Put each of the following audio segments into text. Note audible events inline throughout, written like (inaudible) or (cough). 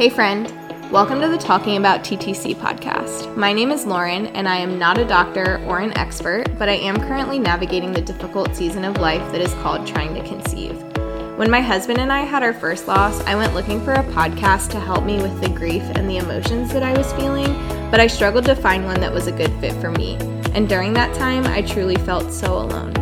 Hey, friend. Welcome to the Talking About TTC podcast. My name is Lauren, and I am not a doctor or an expert, but I am currently navigating the difficult season of life that is called trying to conceive. When my husband and I had our first loss, I went looking for a podcast to help me with the grief and the emotions that I was feeling, but I struggled to find one that was a good fit for me. And during that time, I truly felt so alone.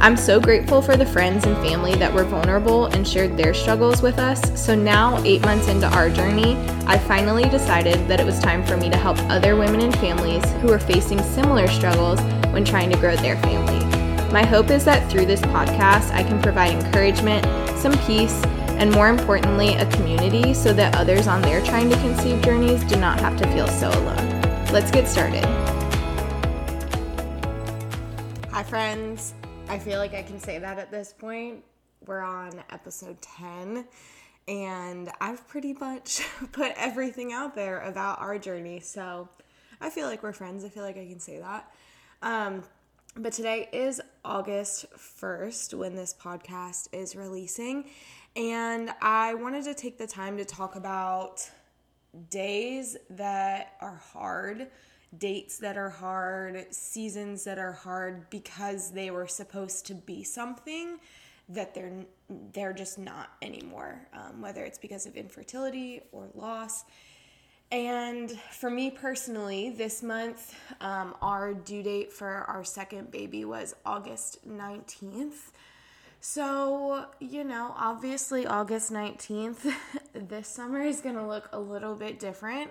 I'm so grateful for the friends and family that were vulnerable and shared their struggles with us. So now, eight months into our journey, I finally decided that it was time for me to help other women and families who are facing similar struggles when trying to grow their family. My hope is that through this podcast, I can provide encouragement, some peace, and more importantly, a community so that others on their trying to conceive journeys do not have to feel so alone. Let's get started. Hi, friends. I feel like I can say that at this point. We're on episode 10, and I've pretty much (laughs) put everything out there about our journey. So I feel like we're friends. I feel like I can say that. Um, but today is August 1st when this podcast is releasing. And I wanted to take the time to talk about days that are hard dates that are hard, seasons that are hard because they were supposed to be something that they're they're just not anymore. Um, whether it's because of infertility or loss. And for me personally, this month, um, our due date for our second baby was August 19th. So, you know, obviously, August 19th, (laughs) this summer is going to look a little bit different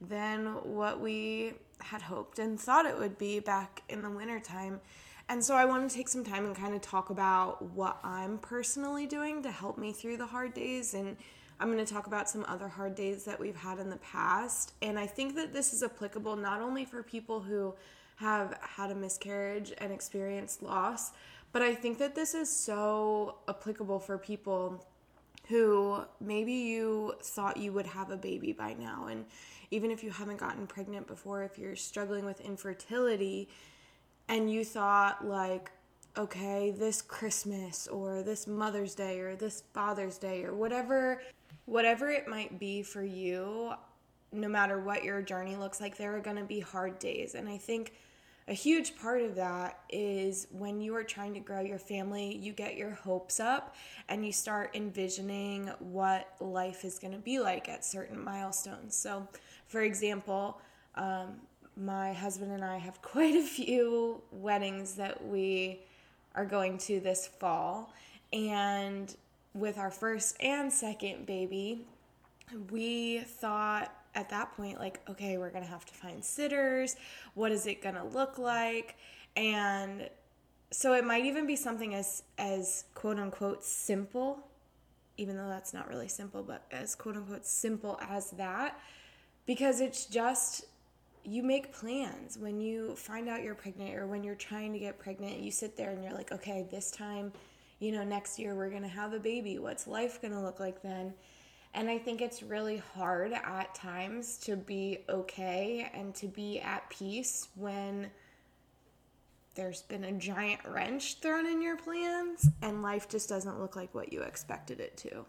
than what we had hoped and thought it would be back in the wintertime. And so I want to take some time and kind of talk about what I'm personally doing to help me through the hard days. And I'm going to talk about some other hard days that we've had in the past. And I think that this is applicable not only for people who have had a miscarriage and experienced loss, but I think that this is so applicable for people who maybe you thought you would have a baby by now and even if you haven't gotten pregnant before, if you're struggling with infertility and you thought, like, okay, this Christmas or this Mother's Day or this Father's Day or whatever, whatever it might be for you, no matter what your journey looks like, there are going to be hard days. And I think a huge part of that is when you are trying to grow your family, you get your hopes up and you start envisioning what life is going to be like at certain milestones. So, for example, um, my husband and I have (laughs) quite a few weddings that we are going to this fall. And with our first and second baby, we thought at that point, like, okay, we're gonna have to find sitters. What is it gonna look like? And so it might even be something as as quote unquote simple, even though that's not really simple, but as quote unquote simple as that because it's just you make plans. When you find out you're pregnant or when you're trying to get pregnant you sit there and you're like okay this time you know next year we're going to have a baby. What's life going to look like then? And i think it's really hard at times to be okay and to be at peace when there's been a giant wrench thrown in your plans and life just doesn't look like what you expected it to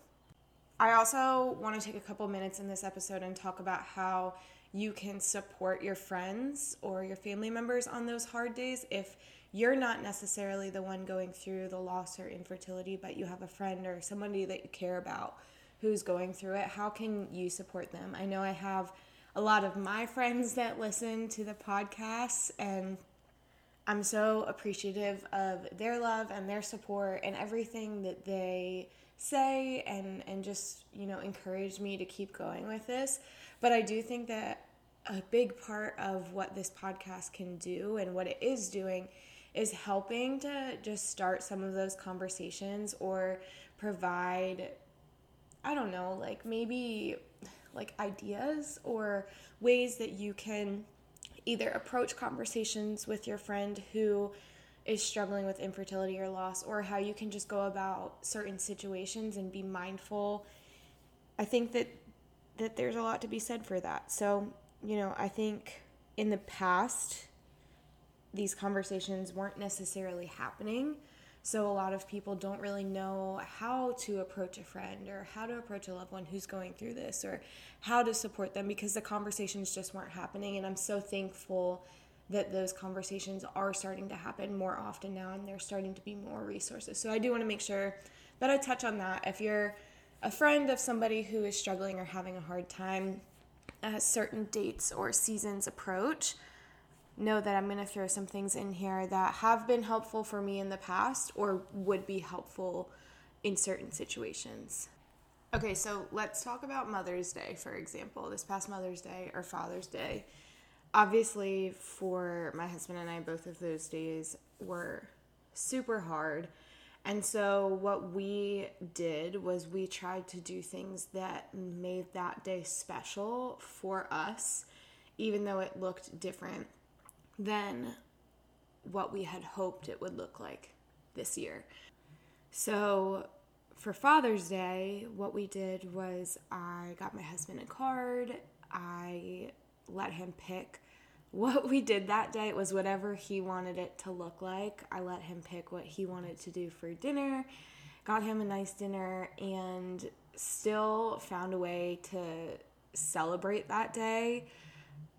I also want to take a couple minutes in this episode and talk about how you can support your friends or your family members on those hard days if you're not necessarily the one going through the loss or infertility, but you have a friend or somebody that you care about who's going through it. How can you support them? I know I have a lot of my friends that listen to the podcast, and I'm so appreciative of their love and their support and everything that they say and and just you know encourage me to keep going with this. But i do think that a big part of what this podcast can do and what it is doing is helping to just start some of those conversations or provide i don't know like maybe like ideas or ways that you can either approach conversations with your friend who is struggling with infertility or loss, or how you can just go about certain situations and be mindful. I think that that there's a lot to be said for that. So, you know, I think in the past these conversations weren't necessarily happening So a lot of people don't really know how to approach a friend or how to approach a loved one who's going through this or how to support them because the conversations just weren't happening. And I'm so thankful that those conversations are starting to happen more often now and there's starting to be more resources. So I do want to make sure that I touch on that. If you're a friend of somebody who is struggling or having a hard time as certain dates or seasons approach, know that I'm going to throw some things in here that have been helpful for me in the past or would be helpful in certain situations. Okay, so let's talk about Mother's Day, for example. This past Mother's Day or Father's Day. Obviously, for my husband and I, both of those days were super hard. And so, what we did was we tried to do things that made that day special for us, even though it looked different than what we had hoped it would look like this year. So, for Father's Day, what we did was I got my husband a card. I let him pick what we did that day. It was whatever he wanted it to look like. I let him pick what he wanted to do for dinner, got him a nice dinner, and still found a way to celebrate that day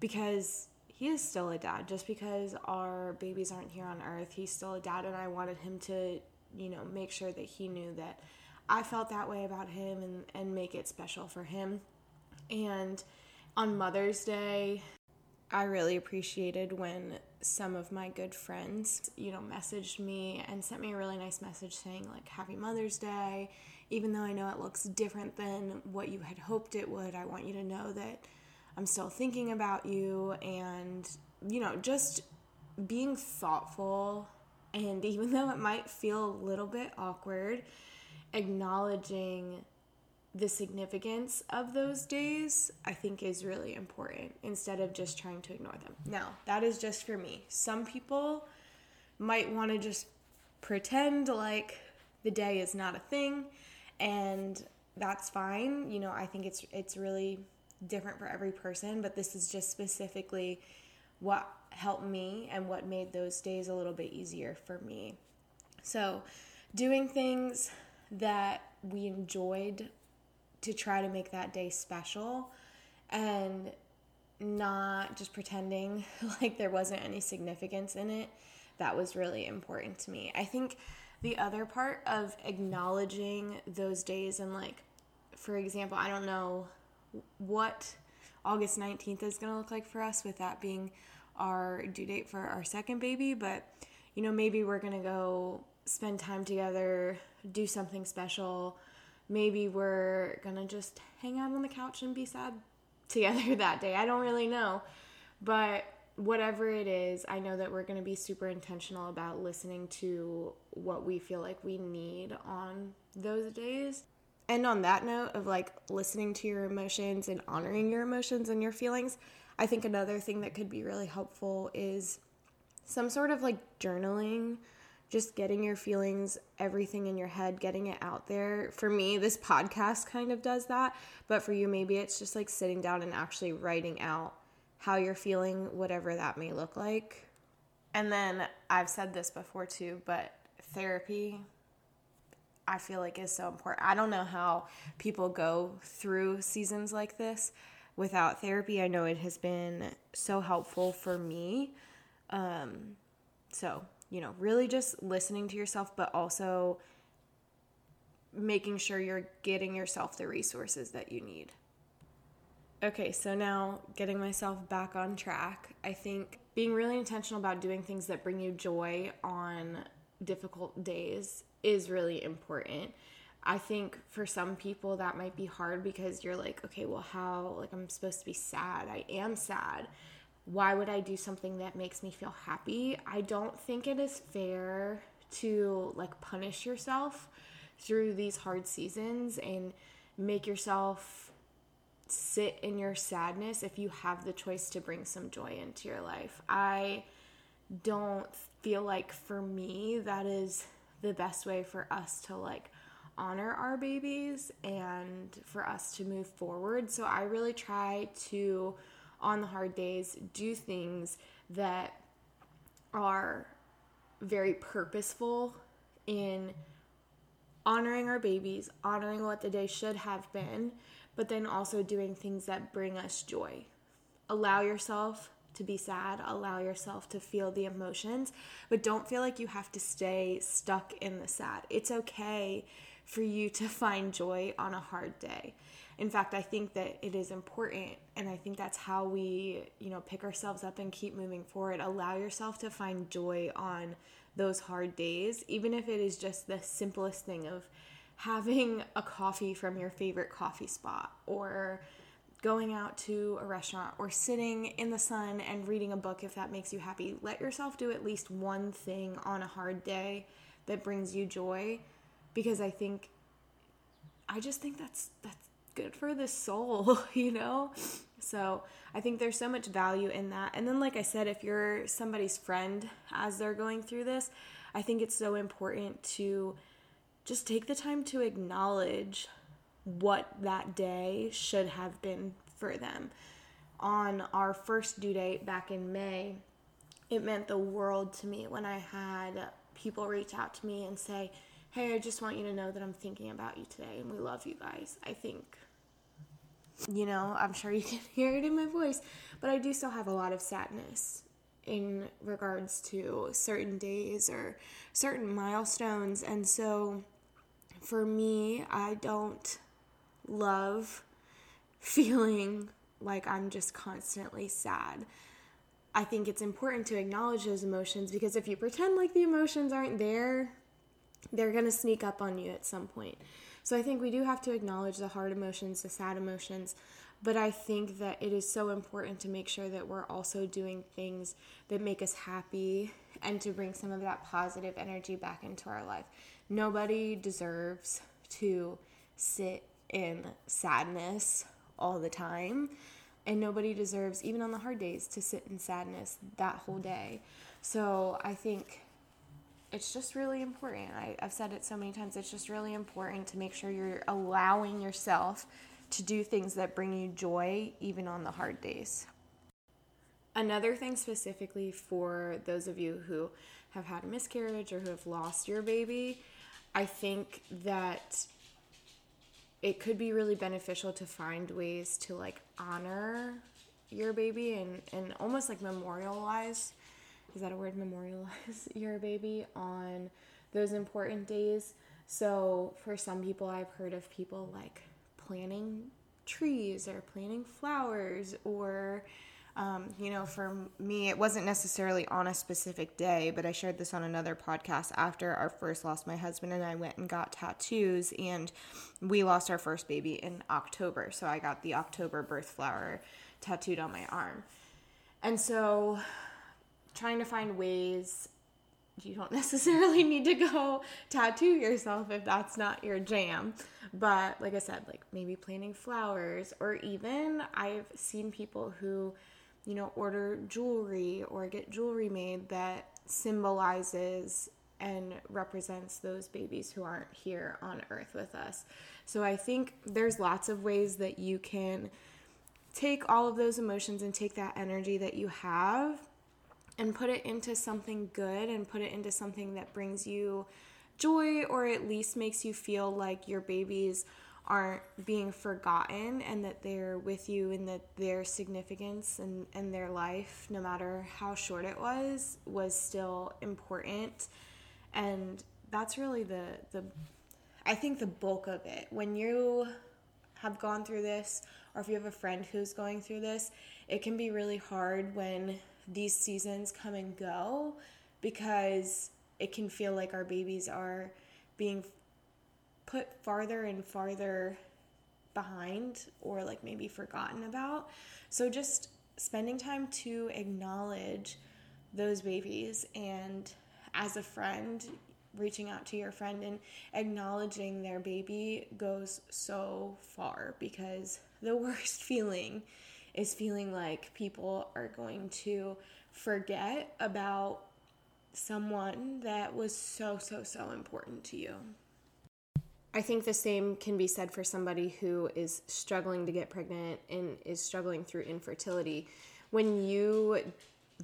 because he is still a dad. Just because our babies aren't here on earth, he's still a dad, and I wanted him to, you know, make sure that he knew that I felt that way about him and, and make it special for him. And on Mother's Day, I really appreciated when some of my good friends, you know, messaged me and sent me a really nice message saying, like, Happy Mother's Day. Even though I know it looks different than what you had hoped it would, I want you to know that I'm still thinking about you and, you know, just being thoughtful. And even though it might feel a little bit awkward, acknowledging the significance of those days, I think is really important instead of just trying to ignore them. Now, that is just for me. Some people might want to just pretend like the day is not a thing and that's fine. You know, I think it's it's really different for every person, but this is just specifically what helped me and what made those days a little bit easier for me. So, doing things that we enjoyed to try to make that day special and not just pretending (laughs) like there wasn't any significance in it. That was really important to me. I think the other part of acknowledging those days and like for example, I don't know what August 19th is going to look like for us, with that being our due date for our second baby. But, you know, maybe we're going to go spend time together, do something special. Maybe we're to just hang out on the couch and be sad (laughs) together that day. I don't really know. But whatever it is, I know that we're going to be super intentional about listening to what we feel like we need on those days and on that note of like listening to your emotions and honoring your emotions and your feelings, I think another thing that could be really helpful is some sort of like journaling, just getting your feelings, everything in your head, getting it out there. For me, this podcast kind of does that, but for you, maybe it's just like sitting down and actually writing out how you're feeling, whatever that may look like. And then I've said this before too, but therapy I feel like is so important. I don't know how people go through seasons like this without therapy. I know it has been so helpful for me. Um, so, you know, really just listening to yourself, but also making sure you're getting yourself the resources that you need. Okay, so now getting myself back on track, I think being really intentional about doing things that bring you joy on difficult days is really important. I think for some people that might be hard because you're like, okay, well, how? Like, I'm supposed to be sad. I am sad. Why would I do something that makes me feel happy? I don't think it is fair to like punish yourself through these hard seasons and make yourself sit in your sadness if you have the choice to bring some joy into your life. I don't feel like for me that is the best way for us to like honor our babies and for us to move forward. So I really try to, on the hard days, do things that are very purposeful in honoring our babies, honoring what the day should have been, but then also doing things that bring us joy. Allow yourself to be sad, allow yourself to feel the emotions, but don't feel like you have to stay stuck in the sad. It's okay for you to find joy on a hard day. In fact, I think that it is important and I think that's how we, you know, pick ourselves up and keep moving forward. Allow yourself to find joy on those hard days, even if it is just the simplest thing of having a coffee from your favorite coffee spot or going out to a restaurant or sitting in the sun and reading a book if that makes you happy. Let yourself do at least one thing on a hard day that brings you joy because I think I just think that's that's good for the soul, (laughs) you know? So, I think there's so much value in that. And then like I said, if you're somebody's friend as they're going through this, I think it's so important to just take the time to acknowledge what that day should have been for them. On our first due date back in May, it meant the world to me when I had people reach out to me and say, Hey, I just want you to know that I'm thinking about you today and we love you guys. I think, you know, I'm sure you (laughs) can hear it in my voice, but I do still have a lot of sadness in regards to certain days or certain milestones. And so for me, I don't love (laughs) feeling like I'm just constantly sad. I think it's important to acknowledge those emotions because if you pretend like the emotions aren't there, they're going to sneak up on you at some point. So I think we do have to acknowledge the hard emotions, the sad emotions, but I think that it is so important to make sure that we're also doing things that make us happy and to bring some of that positive energy back into our life. Nobody deserves to sit in sadness all the time. And nobody deserves, even on the hard days, to sit in sadness that whole day. So I think it's just really important. I, have said it so many times. It's just really important to make sure you're allowing yourself to do things that bring you joy, even on the hard days. Another thing, specifically for those of you who have had a miscarriage or who have lost your baby, I think that it could be really beneficial to find ways to like honor your baby and, and almost like memorialize is that a word memorialize (laughs) your baby on those important days so for some people i've heard of people like planting trees or planting flowers or um, you know, for me, it wasn't necessarily on a specific day, but I shared this on another podcast after our first lost my husband and I went and got tattoos and we lost our first baby in October. So I got the October birth flower tattooed on my arm. And so trying to find ways you don't (laughs) necessarily need to go tattoo yourself if that's not your jam. But like I said, like maybe planting flowers, or even I've seen people who you know, order jewelry or get jewelry made that symbolizes and represents those babies who aren't here on earth with us. So I think there's lots of ways that you can take all of those emotions and take that energy that you have and put it into something good and put it into something that brings you joy or at least makes you feel like your babies aren't being forgotten and that they're with you and that their significance and, and their life, no matter how short it was, was still important. And that's really the, the I think the bulk of it. When you have gone through this, or if you have a friend who's going through this, it can be really hard when these seasons come and go because it can feel like our babies are being put farther and farther behind or like maybe forgotten about. So just spending time to acknowledge those babies and as a friend reaching out to your friend and acknowledging their baby goes so far because the (laughs) worst feeling is feeling like people are going to forget about someone that was so so so important to you. I think the same can be said for somebody who is struggling to get pregnant and is struggling through infertility. When you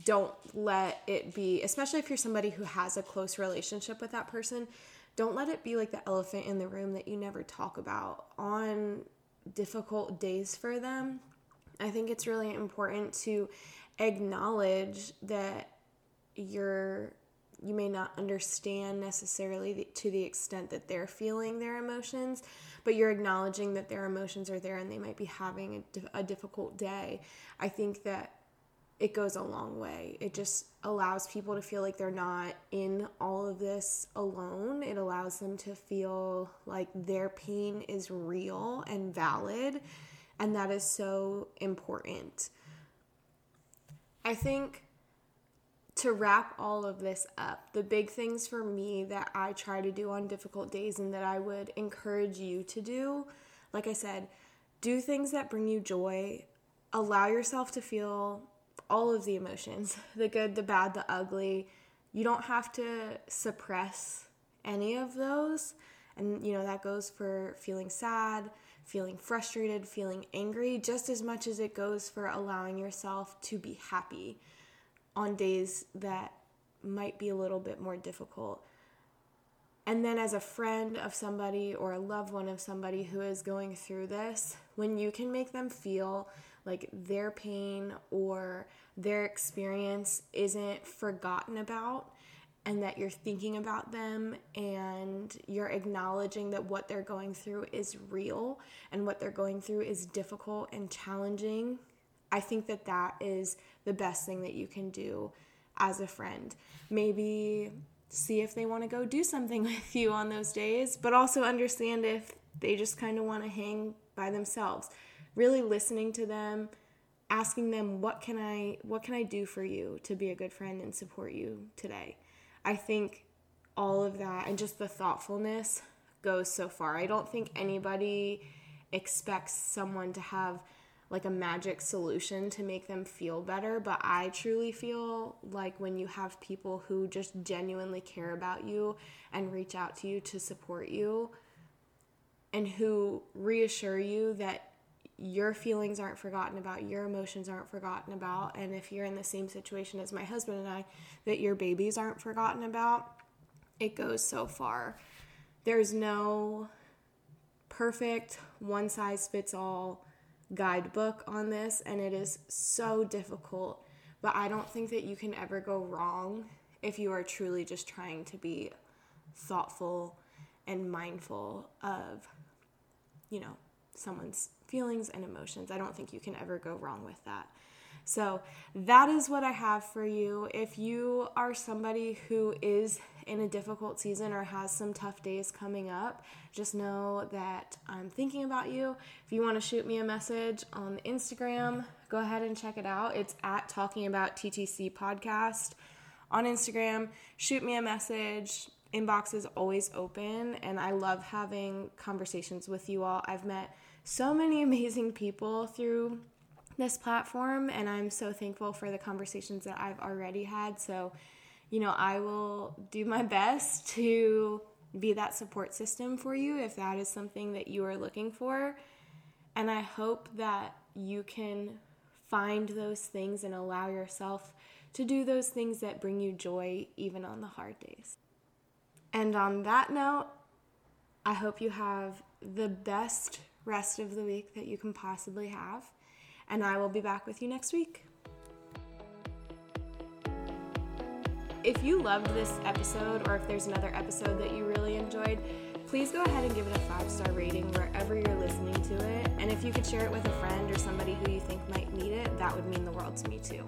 don't let it be, especially if you're somebody who has a close relationship with that person, don't let it be like the elephant in the room that you never talk about on difficult days for them. I think it's really important to acknowledge that you're you may not understand necessarily the, to the extent that they're feeling their emotions, but you're acknowledging that their emotions are there and they might be having a, a difficult day. I think that it goes a long way. It just allows people to feel like they're not in all of this alone. It allows them to feel like their pain is real and valid, and that is so important. I think to wrap all of this up, the big things for me that I try to do on difficult days and that I would encourage you to do, like I said, do things that bring you joy. Allow yourself to feel all of the emotions (laughs) the good, the bad, the ugly. You don't have to suppress any of those. And, you know, that goes for feeling sad, feeling frustrated, feeling angry, just as much as it goes for allowing yourself to be happy on days that might be a little bit more difficult. And then, as a friend of somebody or a loved one of somebody who is going through this, when you can make them feel like their pain or their experience isn't forgotten about, and that you're thinking about them and you're acknowledging that what they're going through is real and what they're going through is difficult and challenging I think that that is the best thing that you can do as a friend. Maybe see if they want to go do something (laughs) with you on those days, but also understand if they just kind of want to hang by themselves. Really listening to them, asking them what can I what can I do for you to be a good friend and support you today. I think all of that and just the thoughtfulness goes so far. I don't think anybody expects someone to have like a magic solution to make them feel better, but I truly feel like when you have people who just genuinely care about you and reach out to you to support you and who reassure you that your feelings aren't forgotten about, your emotions aren't forgotten about, and if you're in the same situation as my husband and I, that your babies aren't forgotten about, it goes so far. There's no perfect one size fits all guidebook on this, and it is so difficult. But I don't think that you can ever go wrong if you are truly just trying to be thoughtful and mindful of, you know, someone's feelings and emotions. I don't think you can ever go wrong with that. So, that is what I have for you. If you are somebody who is in a difficult season or has some tough days coming up, just know that I'm thinking about you. If you want to shoot me a message on Instagram, go ahead and check it out. It's at Talking About TTC Podcast on Instagram. Shoot me a message. Inbox is always open, and I love having conversations with you all. I've met so many amazing people through this platform, and I'm so thankful for the conversations that I've already had. So, you know, I will do my best (laughs) to be that support system for you if that is something that you are looking for. And I hope that you can find those things and allow yourself to do those things that bring you joy even on the hard days. And on that note, I hope you have the best rest of the week that you can possibly have and I will be back with you next week. If you loved this episode, or if there's another episode that you really enjoyed, please go ahead and give it a five star rating wherever you're listening to it. And if you could share it with a friend or somebody who you think might need it, that would mean the world to me too.